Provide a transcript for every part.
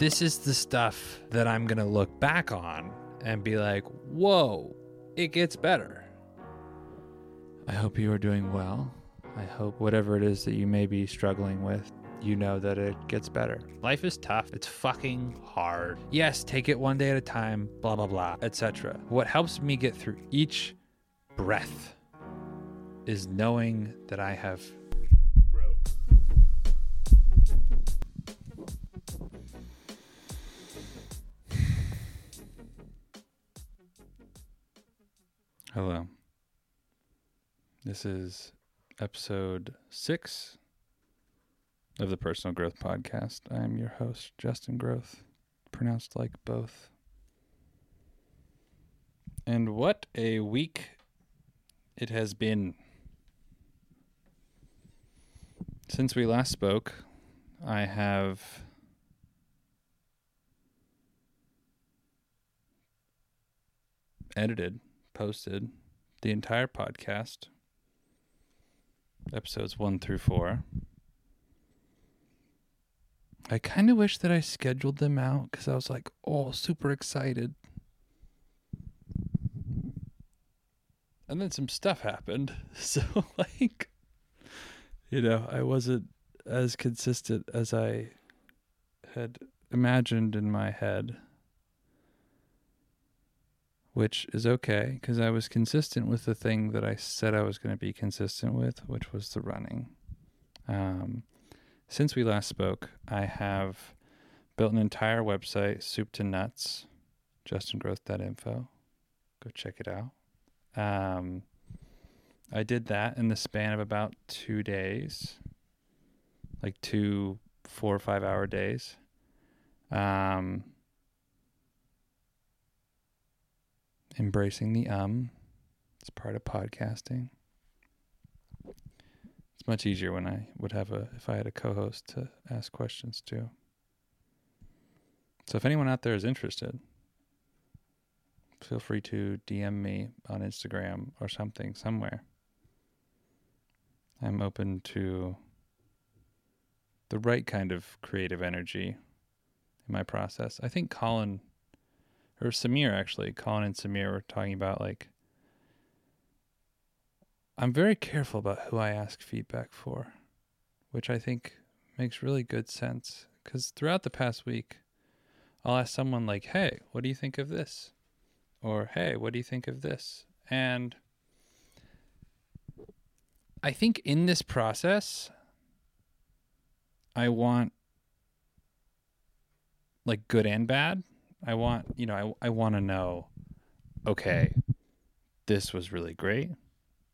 this is the stuff that I'm going to look back on and be like, whoa, it gets better. I hope you are doing well. I hope whatever it is that you may be struggling with, you know that it gets better. Life is tough. It's fucking hard. Yes, take it one day at a time, blah, blah, blah, etc. What helps me get through each breath is knowing that I have Hello. This is episode six of the Personal Growth Podcast. I am your host, Justin Growth, pronounced like both. And what a week it has been. Since we last spoke, I have edited, posted the entire podcast, episodes one through four. I kind of wish that I scheduled them out because I was like, oh, super excited. And then some stuff happened. So, like, you know, I wasn't as consistent as I had imagined in my head which is okay because I was consistent with the thing that I said I was going to be consistent with, which was the running. Um, since we last spoke, I have built an entire website, soup to nuts, justingrowth.info. Go check it out. Um, I did that in the span of about two days, like two four or five hour days. Um, embracing the um. It's part of podcasting. It's much easier when I would have a if I had a co-host to ask questions to. So if anyone out there is interested, feel free to DM me on Instagram or something somewhere. I'm open to the right kind of creative energy in my process. I think Colin or Samir actually, Colin and Samir were talking about like I'm very careful about who I ask feedback for, which I think makes really good sense cuz throughout the past week I'll ask someone like, "Hey, what do you think of this?" or "Hey, what do you think of this?" And I think in this process I want like good and bad I want, you know, I, I want to know, okay, this was really great.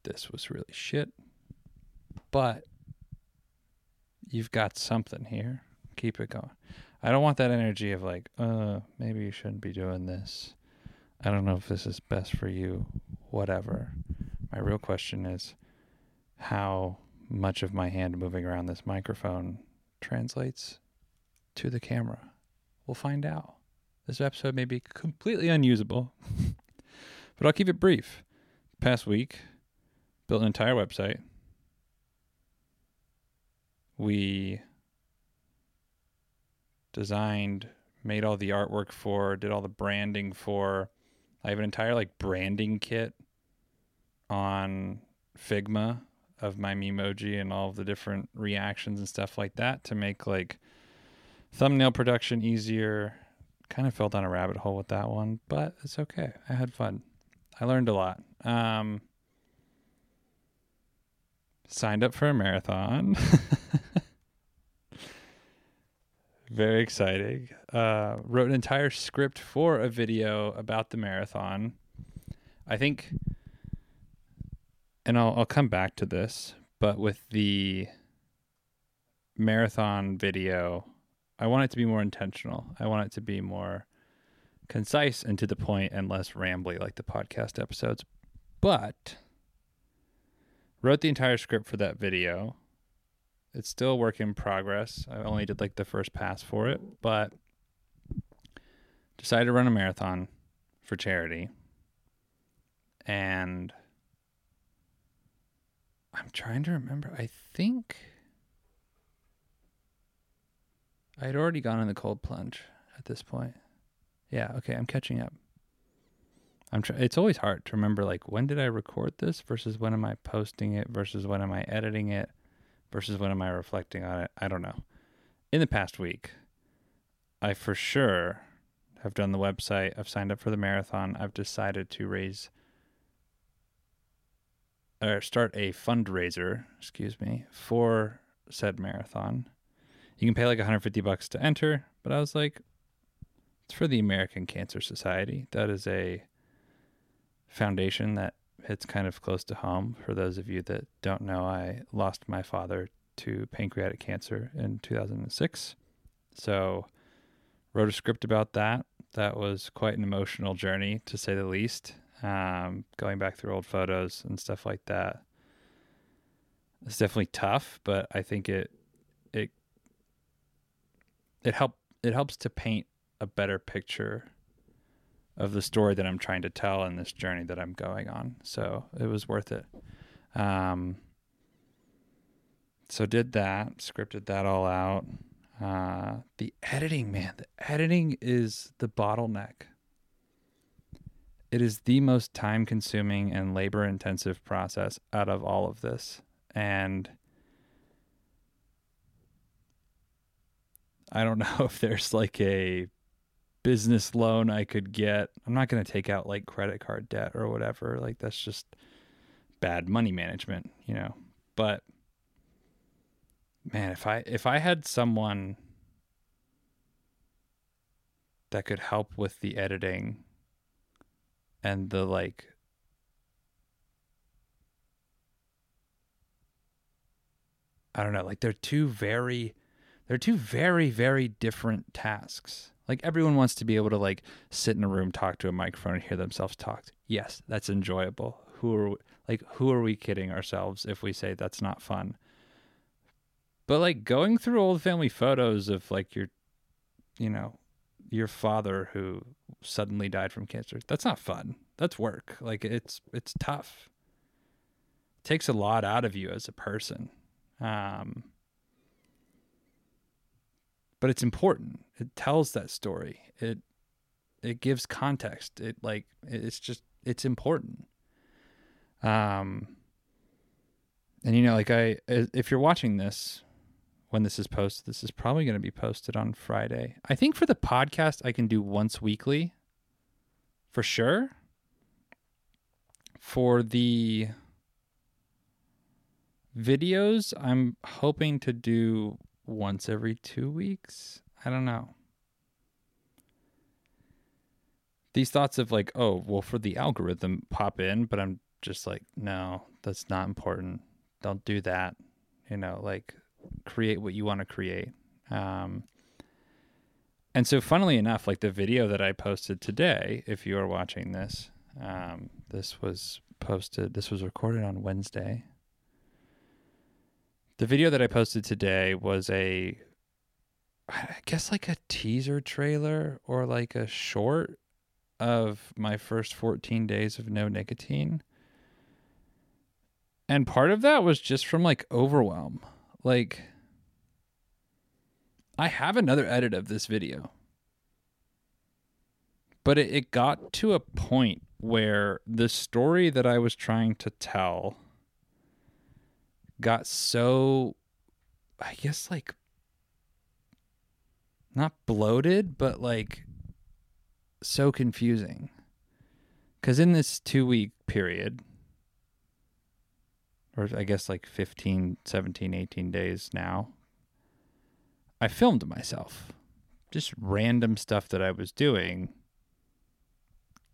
This was really shit. But you've got something here. Keep it going. I don't want that energy of like, uh, maybe you shouldn't be doing this. I don't know if this is best for you, whatever. My real question is how much of my hand moving around this microphone translates to the camera. We'll find out. This episode may be completely unusable, but I'll keep it brief. Past week, built an entire website. We designed, made all the artwork for, did all the branding for. I have an entire like branding kit on Figma of my Memoji and all the different reactions and stuff like that to make like thumbnail production easier kind of fell down a rabbit hole with that one, but it's okay. I had fun. I learned a lot. Um, signed up for a marathon. Very exciting. Uh, wrote an entire script for a video about the marathon. I think, and I'll, I'll come back to this, but with the marathon video, I want it to be more intentional. I want it to be more concise and to the point and less rambly like the podcast episodes. But wrote the entire script for that video. It's still a work in progress. I only did like the first pass for it, but decided to run a marathon for charity. And I'm trying to remember. I think I had already gone in the cold plunge. at this point. Yeah, okay, I'm catching up. I'm try- it's always hard to remember like when did I record this versus when am I posting it versus when am I editing it versus when am I reflecting on it? I don't know. In the past week, I for sure have done the website. I've signed up for the marathon. I've decided to raise or start a fundraiser, excuse me, for said marathon. You can pay like 150 bucks to enter, but I was like it's for the American Cancer Society. That is a foundation that hits kind of close to home. For those of you that don't know, I lost my father to pancreatic cancer in 2006. So, wrote a script about that. That was quite an emotional journey, to say the least. Um, going back through old photos and stuff like that. It's definitely tough, but I think it it it help it helps to paint a better picture of the story that I'm trying to tell and this journey that I'm going on. So it was worth it. Um, so did that, scripted that all out. Uh, the editing, man, the editing is the bottleneck. It is the most time consuming and labor intensive process out of all of this. And I don't know if there's like a business loan I could get. I'm not going to take out like credit card debt or whatever. Like that's just bad money management, you know. But man, if I if I had someone that could help with the editing and the like I don't know, like they're two very they're two very very different tasks. Like everyone wants to be able to like sit in a room, talk to a microphone, and hear themselves talk. Yes, that's enjoyable. Who are like who are we kidding ourselves if we say that's not fun? But like going through old family photos of like your, you know, your father who suddenly died from cancer. That's not fun. That's work. Like it's it's tough. It takes a lot out of you as a person. Um, but it's important. It tells that story. It it gives context. It like it's just it's important. Um and you know like I if you're watching this when this is posted, this is probably going to be posted on Friday. I think for the podcast I can do once weekly for sure. For the videos, I'm hoping to do once every two weeks. I don't know. These thoughts of like, oh, well, for the algorithm pop in, but I'm just like, no, that's not important. Don't do that. You know, like create what you want to create. Um, and so, funnily enough, like the video that I posted today, if you are watching this, um, this was posted, this was recorded on Wednesday. The video that I posted today was a I guess like a teaser trailer or like a short of my first 14 days of no nicotine. And part of that was just from like overwhelm. Like I have another edit of this video. But it, it got to a point where the story that I was trying to tell got so I guess like not bloated, but like so confusing. Cuz in this 2 week period or I guess like 15, 17, 18 days now, I filmed myself. Just random stuff that I was doing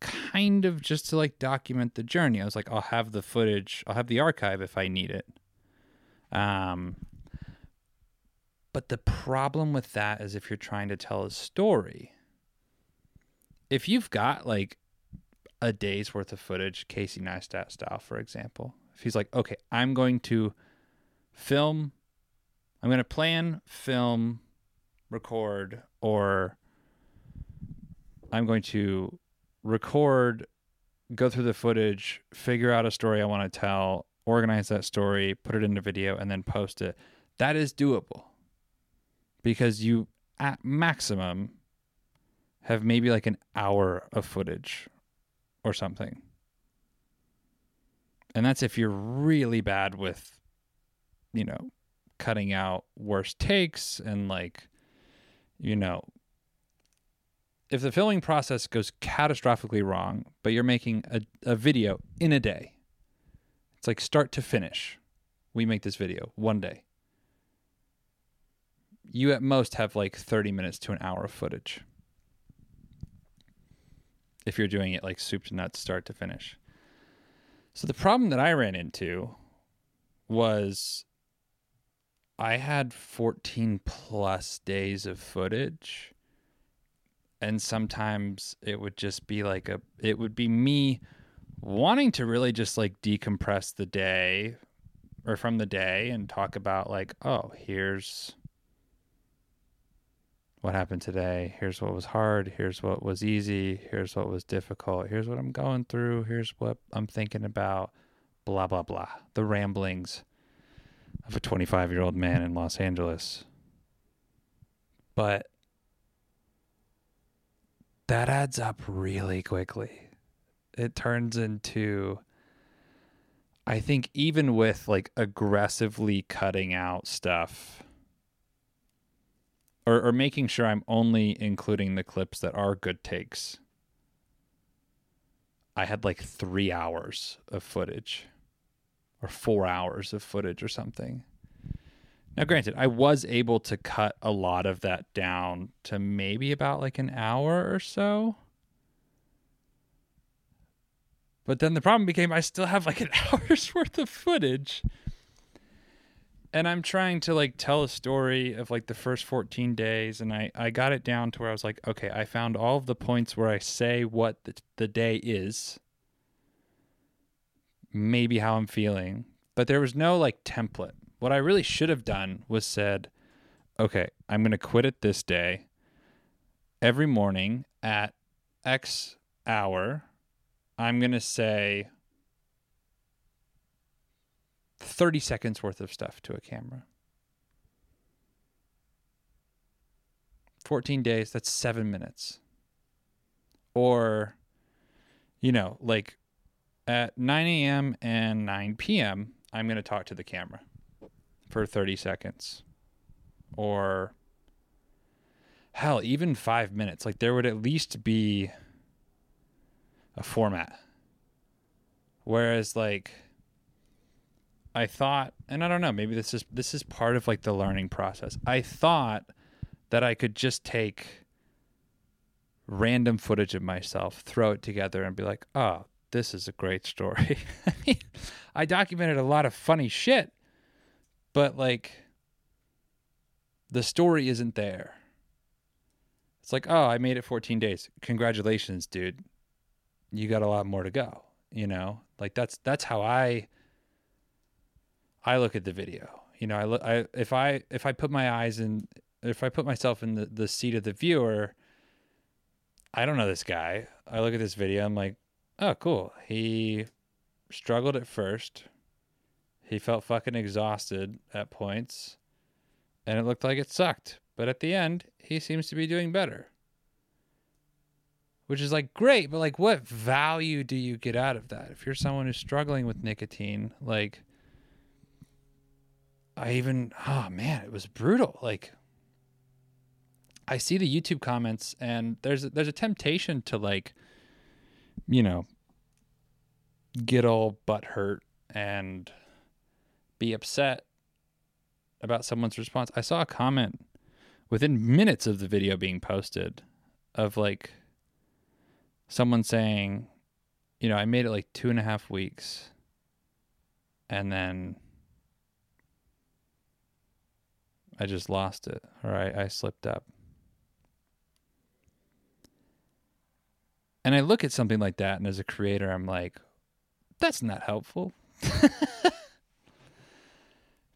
kind of just to like document the journey. I was like I'll have the footage, I'll have the archive if I need it. Um, but the problem with that is if you're trying to tell a story, if you've got like a day's worth of footage, Casey Neistat style, for example, if he's like, okay, I'm going to film, I'm going to plan, film, record, or I'm going to record, go through the footage, figure out a story I want to tell, organize that story, put it into video, and then post it. That is doable because you, at maximum, have maybe like an hour of footage or something. And that's if you're really bad with, you know, cutting out worst takes and like, you know, if the filming process goes catastrophically wrong, but you're making a, a video in a day, it's like start to finish. We make this video one day. You at most have like 30 minutes to an hour of footage. If you're doing it like soup to nuts, start to finish. So the problem that I ran into was I had 14 plus days of footage. And sometimes it would just be like a, it would be me wanting to really just like decompress the day or from the day and talk about like, oh, here's what happened today. Here's what was hard. Here's what was easy. Here's what was difficult. Here's what I'm going through. Here's what I'm thinking about. Blah, blah, blah. The ramblings of a 25 year old man in Los Angeles. But that adds up really quickly. It turns into, I think, even with like aggressively cutting out stuff or, or making sure I'm only including the clips that are good takes. I had like three hours of footage or four hours of footage or something. Now, granted, I was able to cut a lot of that down to maybe about like an hour or so. But then the problem became I still have like an hour's worth of footage. And I'm trying to like tell a story of like the first 14 days and I I got it down to where I was like okay I found all of the points where I say what the, the day is. Maybe how I'm feeling. But there was no like template. What I really should have done was said okay I'm going to quit it this day every morning at x hour I'm going to say 30 seconds worth of stuff to a camera. 14 days, that's seven minutes. Or, you know, like at 9 a.m. and 9 p.m., I'm going to talk to the camera for 30 seconds. Or, hell, even five minutes. Like there would at least be a format. Whereas, like, I thought, and I don't know, maybe this is this is part of like the learning process. I thought that I could just take random footage of myself, throw it together, and be like, "Oh, this is a great story." I mean, I documented a lot of funny shit, but like, the story isn't there. It's like, "Oh, I made it 14 days. Congratulations, dude. You got a lot more to go." You know, like that's that's how I I look at the video. You know, I look. I if I if I put my eyes in, if I put myself in the the seat of the viewer, I don't know this guy. I look at this video. I'm like, oh, cool. He struggled at first. He felt fucking exhausted at points, and it looked like it sucked. But at the end, he seems to be doing better. Which is like great, but like what value do you get out of that? If you're someone who's struggling with nicotine, like I even oh man, it was brutal. Like I see the YouTube comments and there's there's a temptation to like you know get all butt hurt and be upset about someone's response. I saw a comment within minutes of the video being posted of like someone saying, you know, I made it like two and a half weeks and then I just lost it or I, I slipped up. And I look at something like that, and as a creator, I'm like, that's not helpful.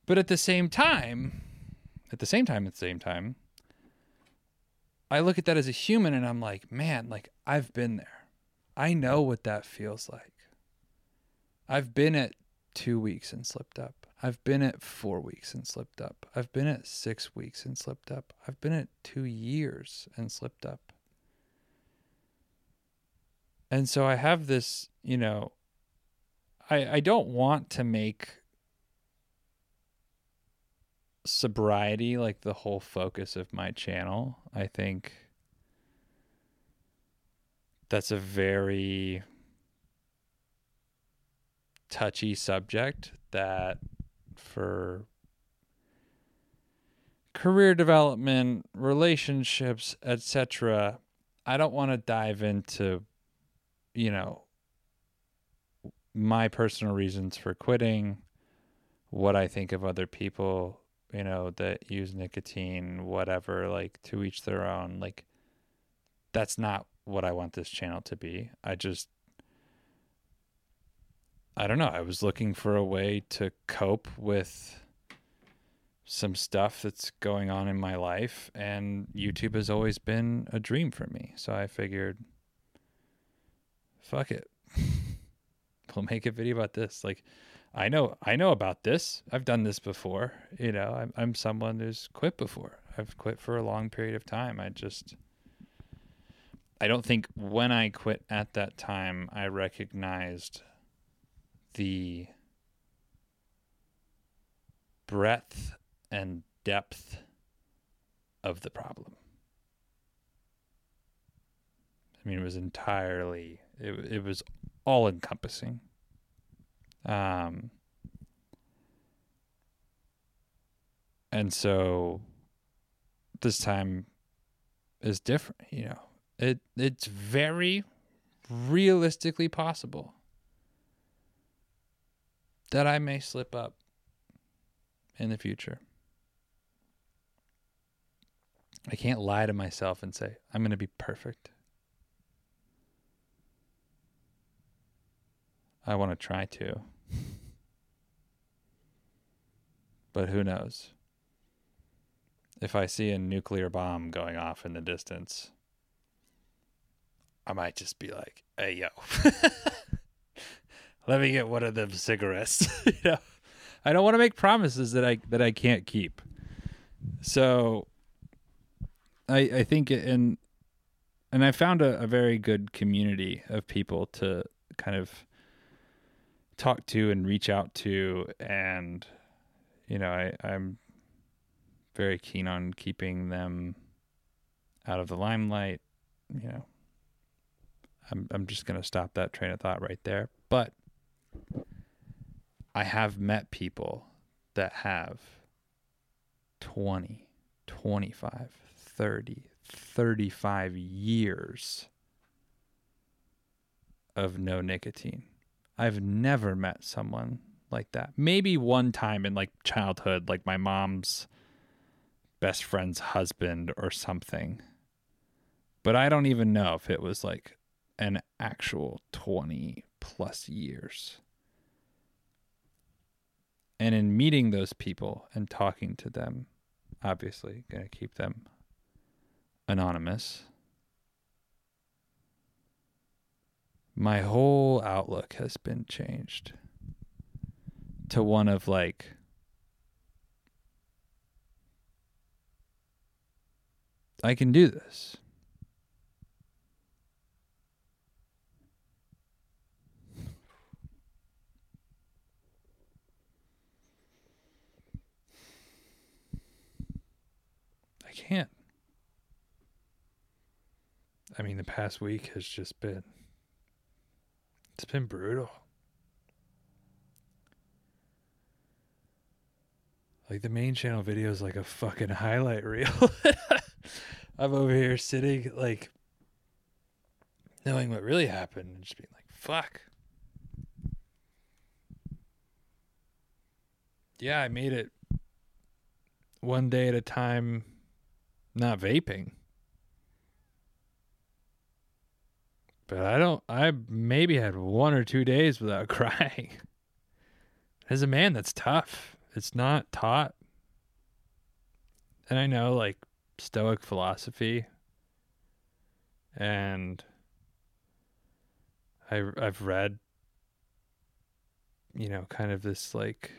but at the same time, at the same time, at the same time, I look at that as a human and I'm like, man, like I've been there. I know what that feels like. I've been at two weeks and slipped up. I've been at four weeks and slipped up. I've been at six weeks and slipped up. I've been at two years and slipped up. and so I have this, you know, I I don't want to make sobriety like the whole focus of my channel. I think that's a very touchy subject that for career development, relationships, etc. I don't want to dive into you know my personal reasons for quitting, what I think of other people, you know, that use nicotine, whatever, like to each their own. Like that's not what I want this channel to be. I just I don't know. I was looking for a way to cope with some stuff that's going on in my life, and YouTube has always been a dream for me. So I figured, fuck it. we'll make a video about this. Like, I know, I know about this. I've done this before. You know, I'm, I'm someone who's quit before. I've quit for a long period of time. I just, I don't think when I quit at that time, I recognized the breadth and depth of the problem. I mean, it was entirely, it, it was all encompassing. Um, and so this time is different, you know. It it's very realistically possible that I may slip up in the future. I can't lie to myself and say, I'm going to be perfect. I want to try to. but who knows? If I see a nuclear bomb going off in the distance, I might just be like, hey, yo. let me get one of them cigarettes. you know, I don't want to make promises that I that I can't keep. So, I I think and and I found a, a very good community of people to kind of talk to and reach out to, and you know, I I'm very keen on keeping them out of the limelight. You know, I'm I'm just gonna stop that train of thought right there, but I have met people that have 20, 25, 30, 35 years of no nicotine. I've never met someone like that. Maybe one time in like childhood, like my mom's best friend's husband or something. But I don't even know if it was like an actual 20 plus years. And in meeting those people and talking to them, obviously going to keep them anonymous. My whole outlook has been changed to one of like, I can do this. I can't. I mean, the past week has just been. It's been brutal. Like the main channel video is like a fucking highlight reel. I'm over here sitting like knowing what really happened and just being like, fuck. Yeah, I made it one day at a time not vaping. But I don't, I maybe had one or two days without crying. As a man, that's tough. It's not taught. And I know, like, Stoic philosophy and I, I've read, you know, kind of this like,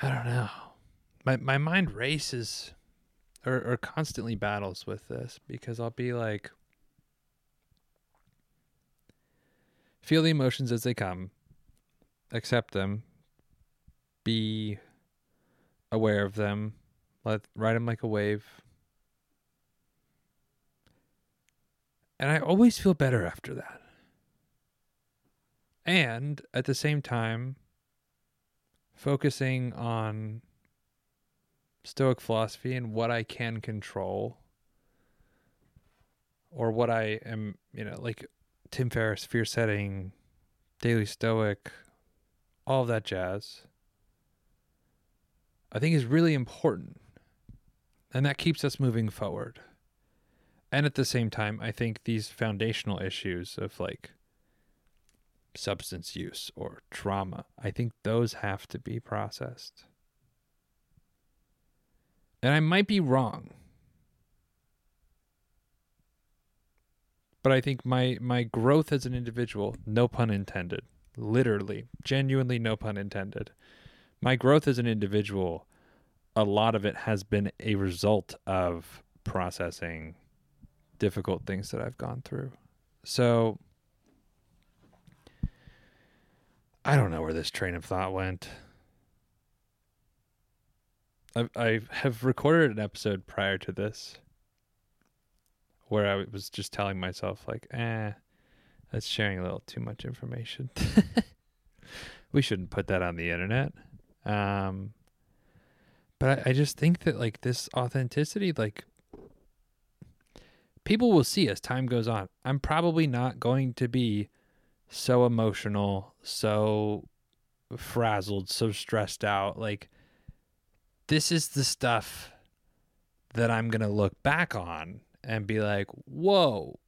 I don't know my my mind races or, or constantly battles with this because I'll be like, feel the emotions as they come, accept them, be aware of them, let ride them like a wave. And I always feel better after that. And at the same time, focusing on Stoic philosophy and what I can control or what I am, you know, like Tim Ferriss, fear setting, daily Stoic, all of that jazz, I think is really important. And that keeps us moving forward. And at the same time, I think these foundational issues of like substance use or trauma, I think those have to be processed. And I might be wrong. But I think my my growth as an individual, no pun intended, literally, genuinely no pun intended. My growth as an individual, a lot of it has been a result of processing difficult things that I've gone through. So I don't know where this train of thought went. I I have recorded an episode prior to this where I was just telling myself like, eh, that's sharing a little too much information. we shouldn't put that on the internet. Um, but I, I just think that like this authenticity, like people will see as time goes on. I'm probably not going to be so emotional, so frazzled, so stressed out. Like this is the stuff that I'm going to look back on and be like, whoa,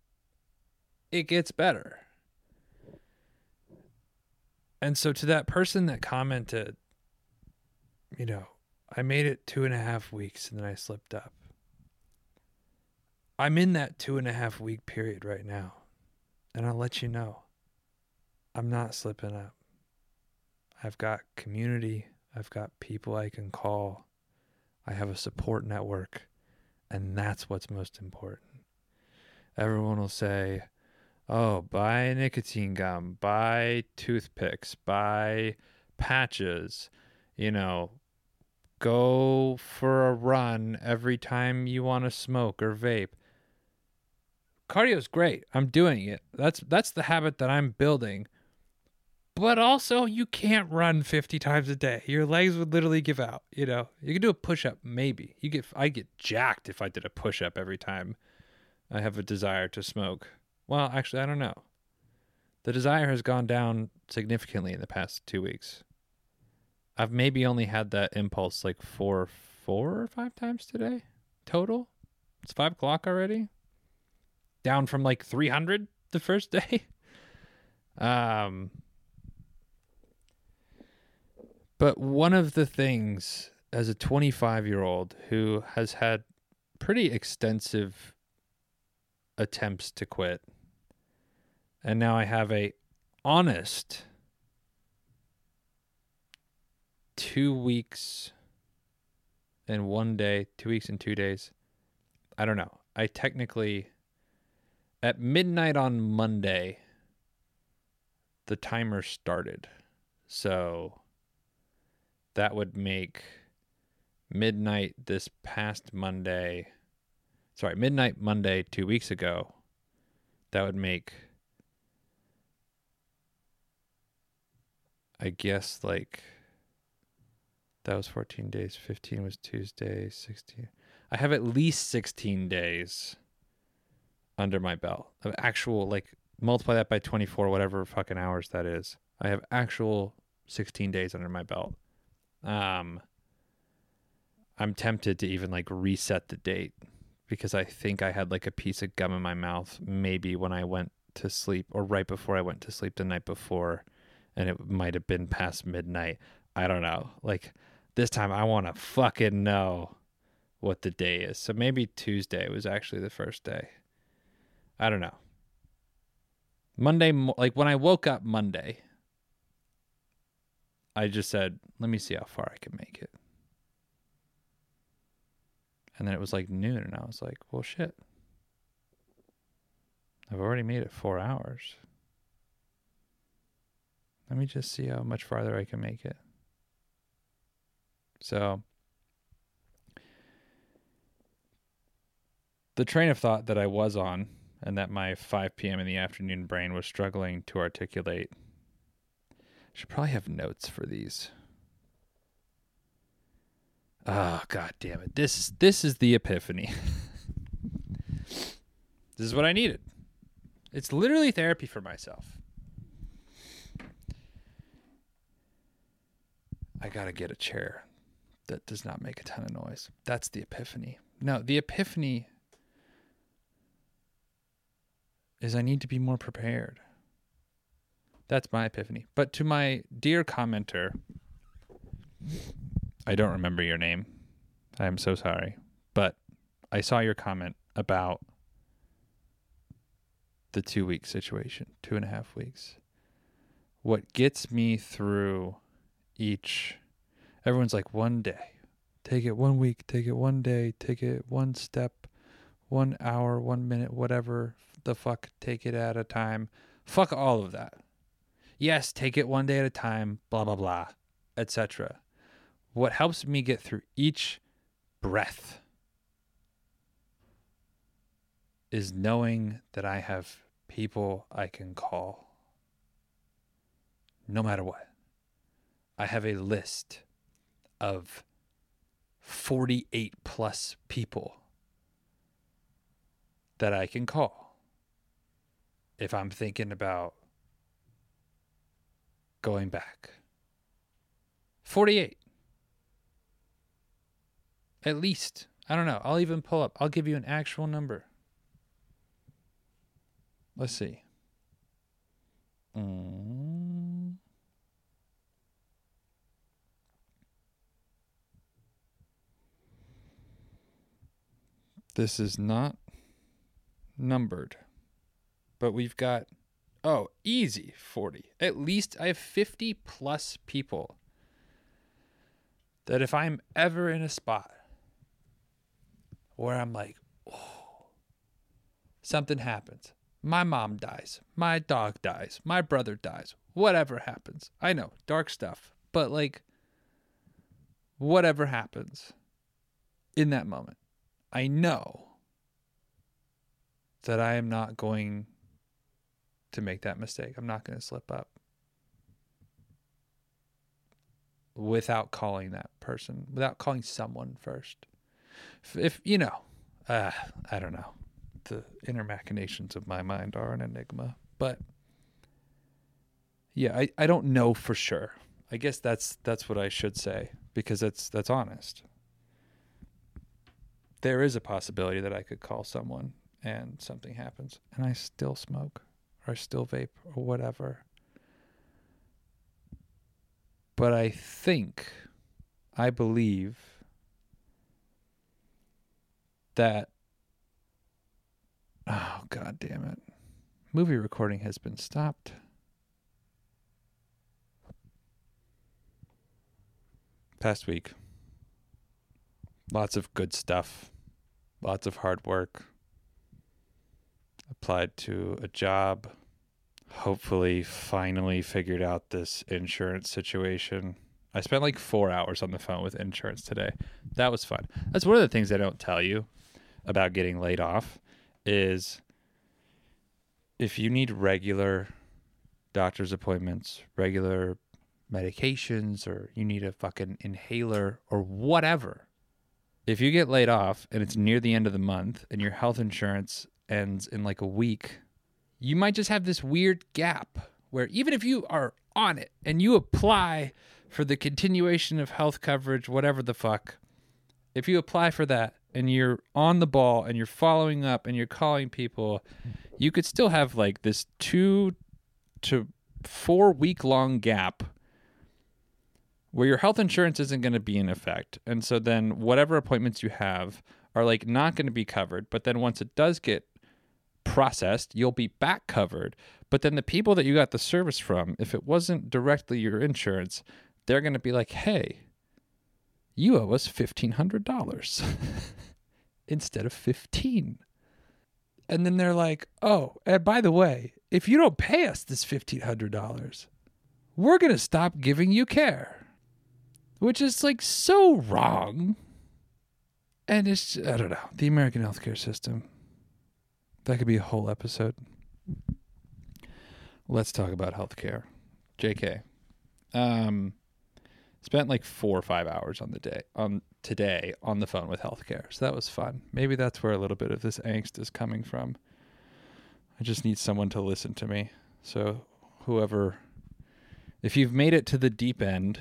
it gets better. And so, to that person that commented, you know, I made it two and a half weeks and then I slipped up. I'm in that two and a half week period right now. And I'll let you know, I'm not slipping up. I've got community, I've got people I can call. I have a support network, and that's what's most important. Everyone will say, oh, buy nicotine gum, buy toothpicks, buy patches, you know, go for a run every time you want to smoke or vape. Cardio's great. I'm doing it. That's that's the habit that I'm building but also you can't run 50 times a day. Your legs would literally give out you know? You can do a push-up maybe. You get i get jacked if i did a push-up every time i have a desire to smoke. Well actually i don't know. The desire has gone down significantly in the past two weeks. I've maybe only had that impulse like four four or five times today total. It's five o'clock already. Down from like 300 the first day. Um but one of the things as a 25 year old who has had pretty extensive attempts to quit, and now I have a honest two weeks and one day, two weeks and two days. I don't know. I technically, at midnight on Monday, the timer started. So that would make midnight this past Monday. Sorry, midnight Monday two weeks ago. That would make, I guess, like, that was 14 days. 15 was Tuesday. 16. I have at least 16 days under my belt of actual, like, multiply that by 24, whatever fucking hours that is. I have actual 16 days under my belt um, I'm tempted to even like reset the date because I think I had like a piece of gum in my mouth maybe when I went to sleep or right before I went to sleep the night before and it might have been past midnight. I don't know. Like this time I want to fucking know what the day is. So maybe Tuesday was actually the first day. I don't know. Monday like when I woke up Monday, I just said, let me see how far I can make it. And then it was like noon, and I was like, well, shit. I've already made it four hours. Let me just see how much farther I can make it. So, the train of thought that I was on and that my 5 p.m. in the afternoon brain was struggling to articulate. Should probably have notes for these. Oh god damn it. This is this is the epiphany. this is what I needed. It's literally therapy for myself. I got to get a chair that does not make a ton of noise. That's the epiphany. No, the epiphany is I need to be more prepared. That's my epiphany. But to my dear commenter, I don't remember your name. I am so sorry. But I saw your comment about the two week situation, two and a half weeks. What gets me through each, everyone's like, one day, take it one week, take it one day, take it one step, one hour, one minute, whatever the fuck, take it at a time. Fuck all of that. Yes, take it one day at a time, blah, blah, blah, etc. What helps me get through each breath is knowing that I have people I can call no matter what. I have a list of 48 plus people that I can call if I'm thinking about going back. 48. At least. I don't know. I'll even pull up. I'll give you an actual number. Let's see. Mm. This is not numbered, but we've got, oh, easy 40. At least I have 50 plus people that if I'm ever in a spot where I'm like, oh, something happens, my mom dies, my dog dies, my brother dies, whatever happens. I know, dark stuff, but like, whatever happens in that moment, I know that I am not going to make that mistake. I'm not going to slip up without calling that person, without calling someone first. If, if you know, uh, I don't know the inner machinations of my mind are an enigma. But yeah, I, I don't know for sure. I guess that's that's what I should say because that's that's honest. There is a possibility that I could call someone and something happens and I still smoke or still vape or whatever. But I think I believe that Oh, god damn it. Movie recording has been stopped. Past week. Lots of good stuff. Lots of hard work. Applied to a job. Hopefully, finally figured out this insurance situation. I spent like four hours on the phone with insurance today. That was fun. That's one of the things I don't tell you about getting laid off is if you need regular doctor's appointments, regular medications, or you need a fucking inhaler or whatever, if you get laid off and it's near the end of the month and your health insurance ends in like a week, you might just have this weird gap where even if you are on it and you apply for the continuation of health coverage, whatever the fuck, if you apply for that and you're on the ball and you're following up and you're calling people, you could still have like this two to four week long gap where your health insurance isn't going to be in effect. And so then whatever appointments you have are like not going to be covered. But then once it does get processed, you'll be back covered. But then the people that you got the service from, if it wasn't directly your insurance, they're going to be like, hey, you owe us $1,500. instead of 15. And then they're like, "Oh, and by the way, if you don't pay us this $1500, we're going to stop giving you care." Which is like so wrong. And it's I don't know, the American healthcare system. That could be a whole episode. Let's talk about healthcare. JK. Um spent like 4 or 5 hours on the day on today on the phone with healthcare. So that was fun. Maybe that's where a little bit of this angst is coming from. I just need someone to listen to me. So whoever if you've made it to the deep end,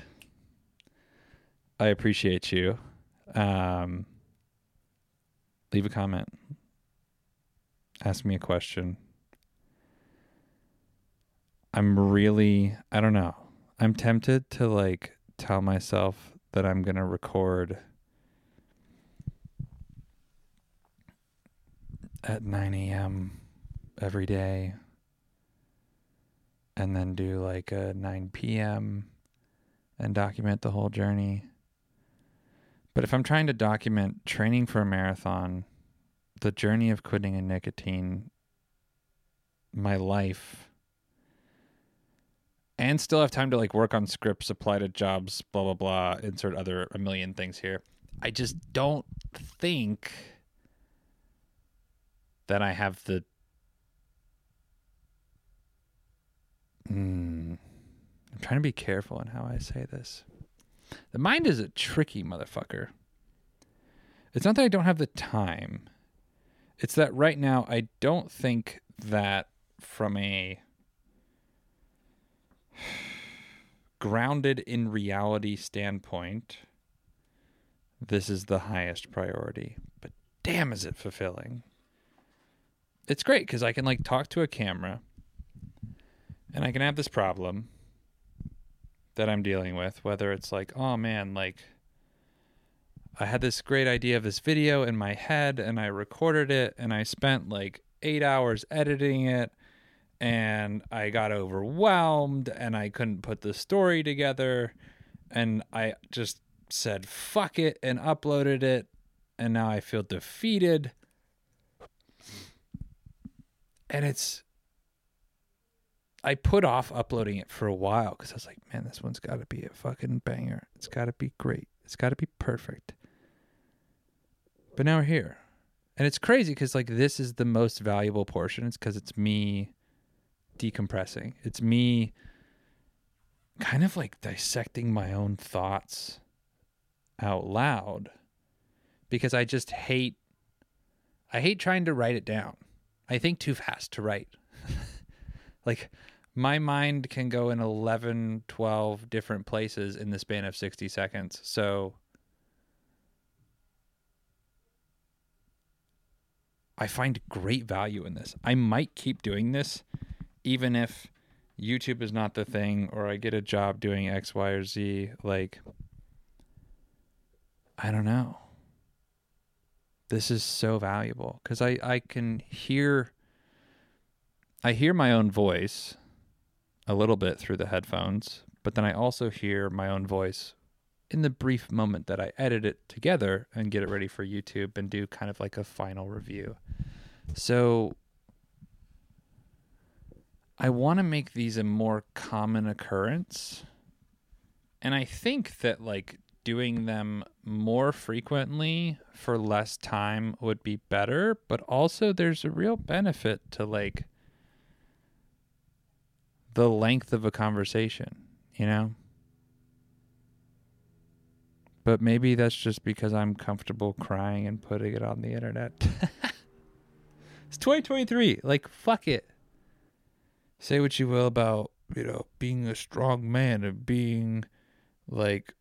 I appreciate you. Um leave a comment. Ask me a question. I'm really, I don't know. I'm tempted to like tell myself that I'm going to record at 9 a.m. every day and then do like a 9 p.m. and document the whole journey. But if I'm trying to document training for a marathon, the journey of quitting a nicotine, my life, and still have time to like work on scripts, apply to jobs, blah blah blah, insert other a million things here. I just don't think that I have the mm, I'm trying to be careful in how I say this. The mind is a tricky motherfucker. It's not that I don't have the time. It's that right now I don't think that from a grounded in reality standpoint, this is the highest priority. But damn, is it fulfilling. It's great because I can like talk to a camera and I can have this problem that I'm dealing with, whether it's like, oh man, like I had this great idea of this video in my head and I recorded it and I spent like eight hours editing it and I got overwhelmed and I couldn't put the story together and I just said fuck it and uploaded it and now I feel defeated. And it's I put off uploading it for a while because I was like, man, this one's got to be a fucking banger. It's got to be great. It's got to be perfect. But now we're here. And it's crazy because, like, this is the most valuable portion. It's because it's me decompressing. It's me kind of like dissecting my own thoughts out loud because I just hate I hate trying to write it down. I think too fast to write. like my mind can go in 11, 12 different places in the span of 60 seconds. So I find great value in this. I might keep doing this even if YouTube is not the thing or I get a job doing X, Y, or Z. Like, I don't know. This is so valuable because I, I can hear I hear my own voice a little bit through the headphones, but then I also hear my own voice in the brief moment that I edit it together and get it ready for YouTube and do kind of like a final review. So I want to make these a more common occurrence. And I think that like doing them more frequently for less time would be better, but also there's a real benefit to like the length of a conversation, you know? But maybe that's just because I'm comfortable crying and putting it on the internet. it's 2023. Like, fuck it. Say what you will about, you know, being a strong man and being like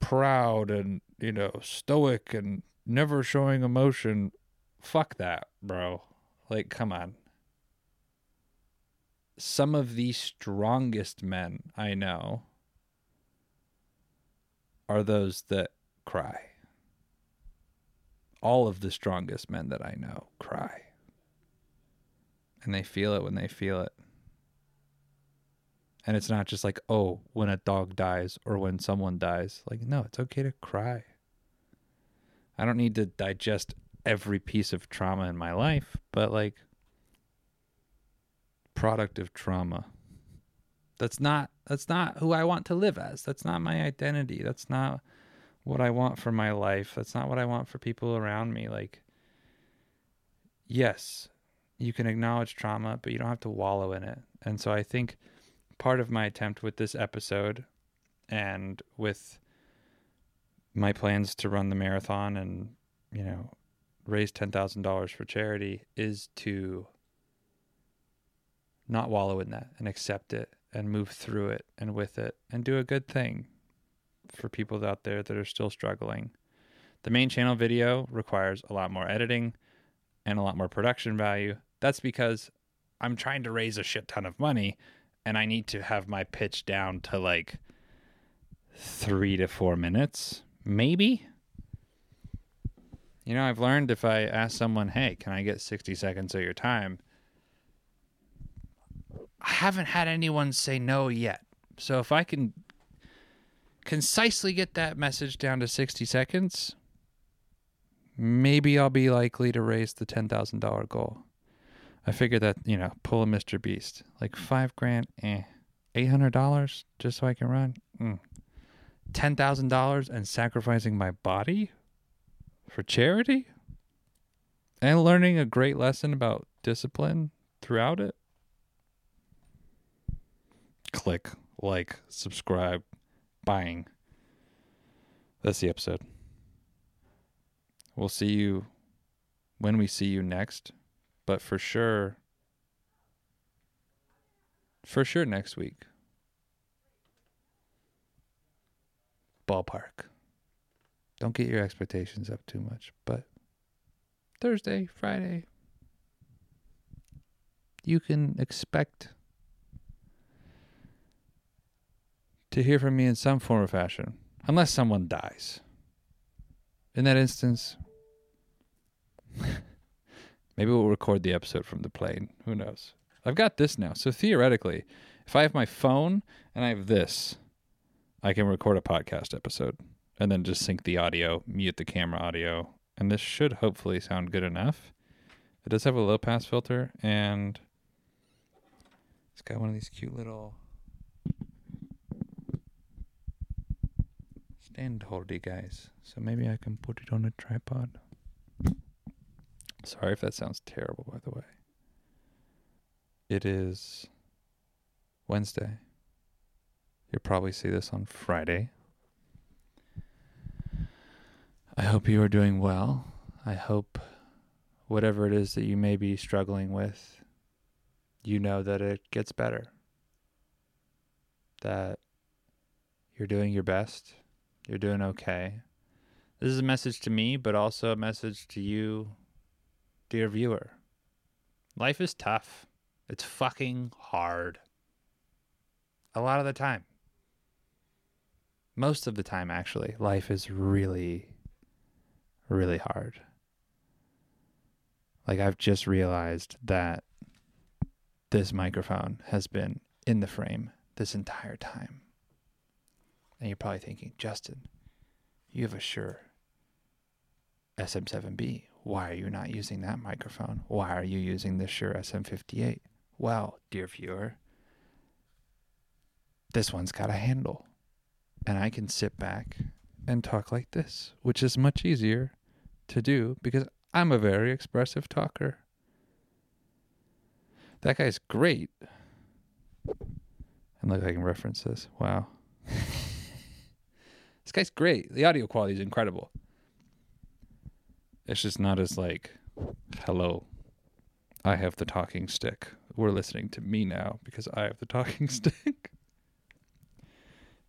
proud and, you know, stoic and never showing emotion. Fuck that, bro. Like, come on some of the strongest men I know are those that cry. All of the strongest men that I know cry. And they feel it when they feel it. And it's not just like, oh, when a dog dies or when someone dies. Like, no, it's okay to cry. I don't need to digest every piece of trauma in my life, but like product of trauma. That's not that's not who I want to live as. That's not my identity. That's not what I want for my life. That's not what I want for people around me. Like yes, you can acknowledge trauma, but you don't have to wallow in it. And so I think part of my attempt with this episode and with my plans to run the marathon and, you know, raise $10,000 for charity is to not wallow in that and accept it and move through it and with it and do a good thing for people out there that are still struggling. The main channel video requires a lot more editing and a lot more production value. That's because I'm trying to raise a shit ton of money and I need to have my pitch down to like three to four minutes, maybe. You know, I've learned if I ask someone, hey, can I get 60 seconds of your time? I haven't had anyone say no yet. So if I can concisely get that message down to 60 seconds, maybe I'll be likely to raise the $10,000 goal. I figured that, you know, pull a Mr. Beast. Like five grand, eh. $800 just so I can run? Mm. $10,000 and sacrificing my body for charity? And learning a great lesson about discipline throughout it? Click, like, subscribe, buying. That's the episode. We'll see you when we see you next, but for sure, for sure next week. Ballpark. Don't get your expectations up too much, but Thursday, Friday, you can expect to hear from me in some form or fashion, unless someone dies. In that instance, maybe we'll record the episode from the plane. Who knows? I've got this now. So theoretically, if I have my phone and I have this, I can record a podcast episode and then just sync the audio, mute the camera audio, and this should hopefully sound good enough. It does have a low pass filter and it's got one of these cute little stand holdy guys. So maybe I can put it on a tripod. Sorry if that sounds terrible, by the way. It is Wednesday. You'll probably see this on Friday. I hope you are doing well. I hope whatever it is that you may be struggling with, you know that it gets better. That you're doing your best. You're doing okay. This is a message to me, but also a message to you, dear viewer. Life is tough. It's fucking hard. A lot of the time. Most of the time, actually, life is really, really hard. Like, I've just realized that this microphone has been in the frame this entire time. And you're probably thinking, Justin, you have a Shure SM7B. Why are you not using that microphone? Why are you using the Shure SM58? Well, dear viewer, this one's got a handle. And I can sit back and talk like this, which is much easier to do because I'm a very expressive talker. That guy's great. And look, I can reference this. Wow. This guy's great. The audio quality is incredible. It's just not as like, hello, I have the talking stick. We're listening to me now because I have the talking stick.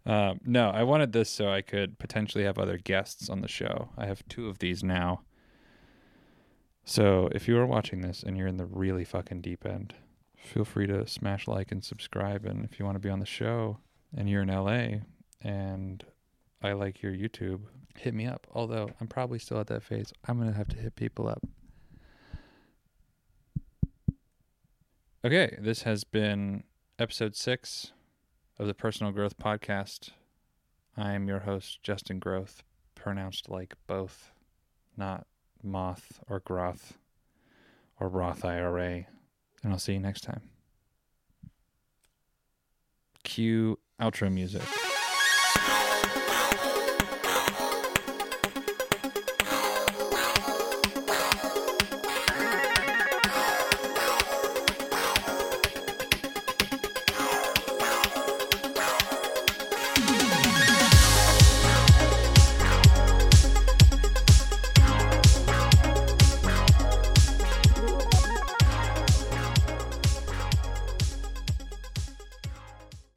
Um, no, I wanted this so I could potentially have other guests on the show. I have two of these now. So if you are watching this and you're in the really fucking deep end, feel free to smash like and subscribe. And if you want to be on the show and you're in LA and I like your YouTube, hit me up. Although I'm probably still at that phase, I'm going to have to hit people up. Okay, this has been episode six of the Personal Growth Podcast. I am your host, Justin Growth, pronounced like both. not Moth or Groth or Roth IRA. And I'll see you next time. Cue outro music.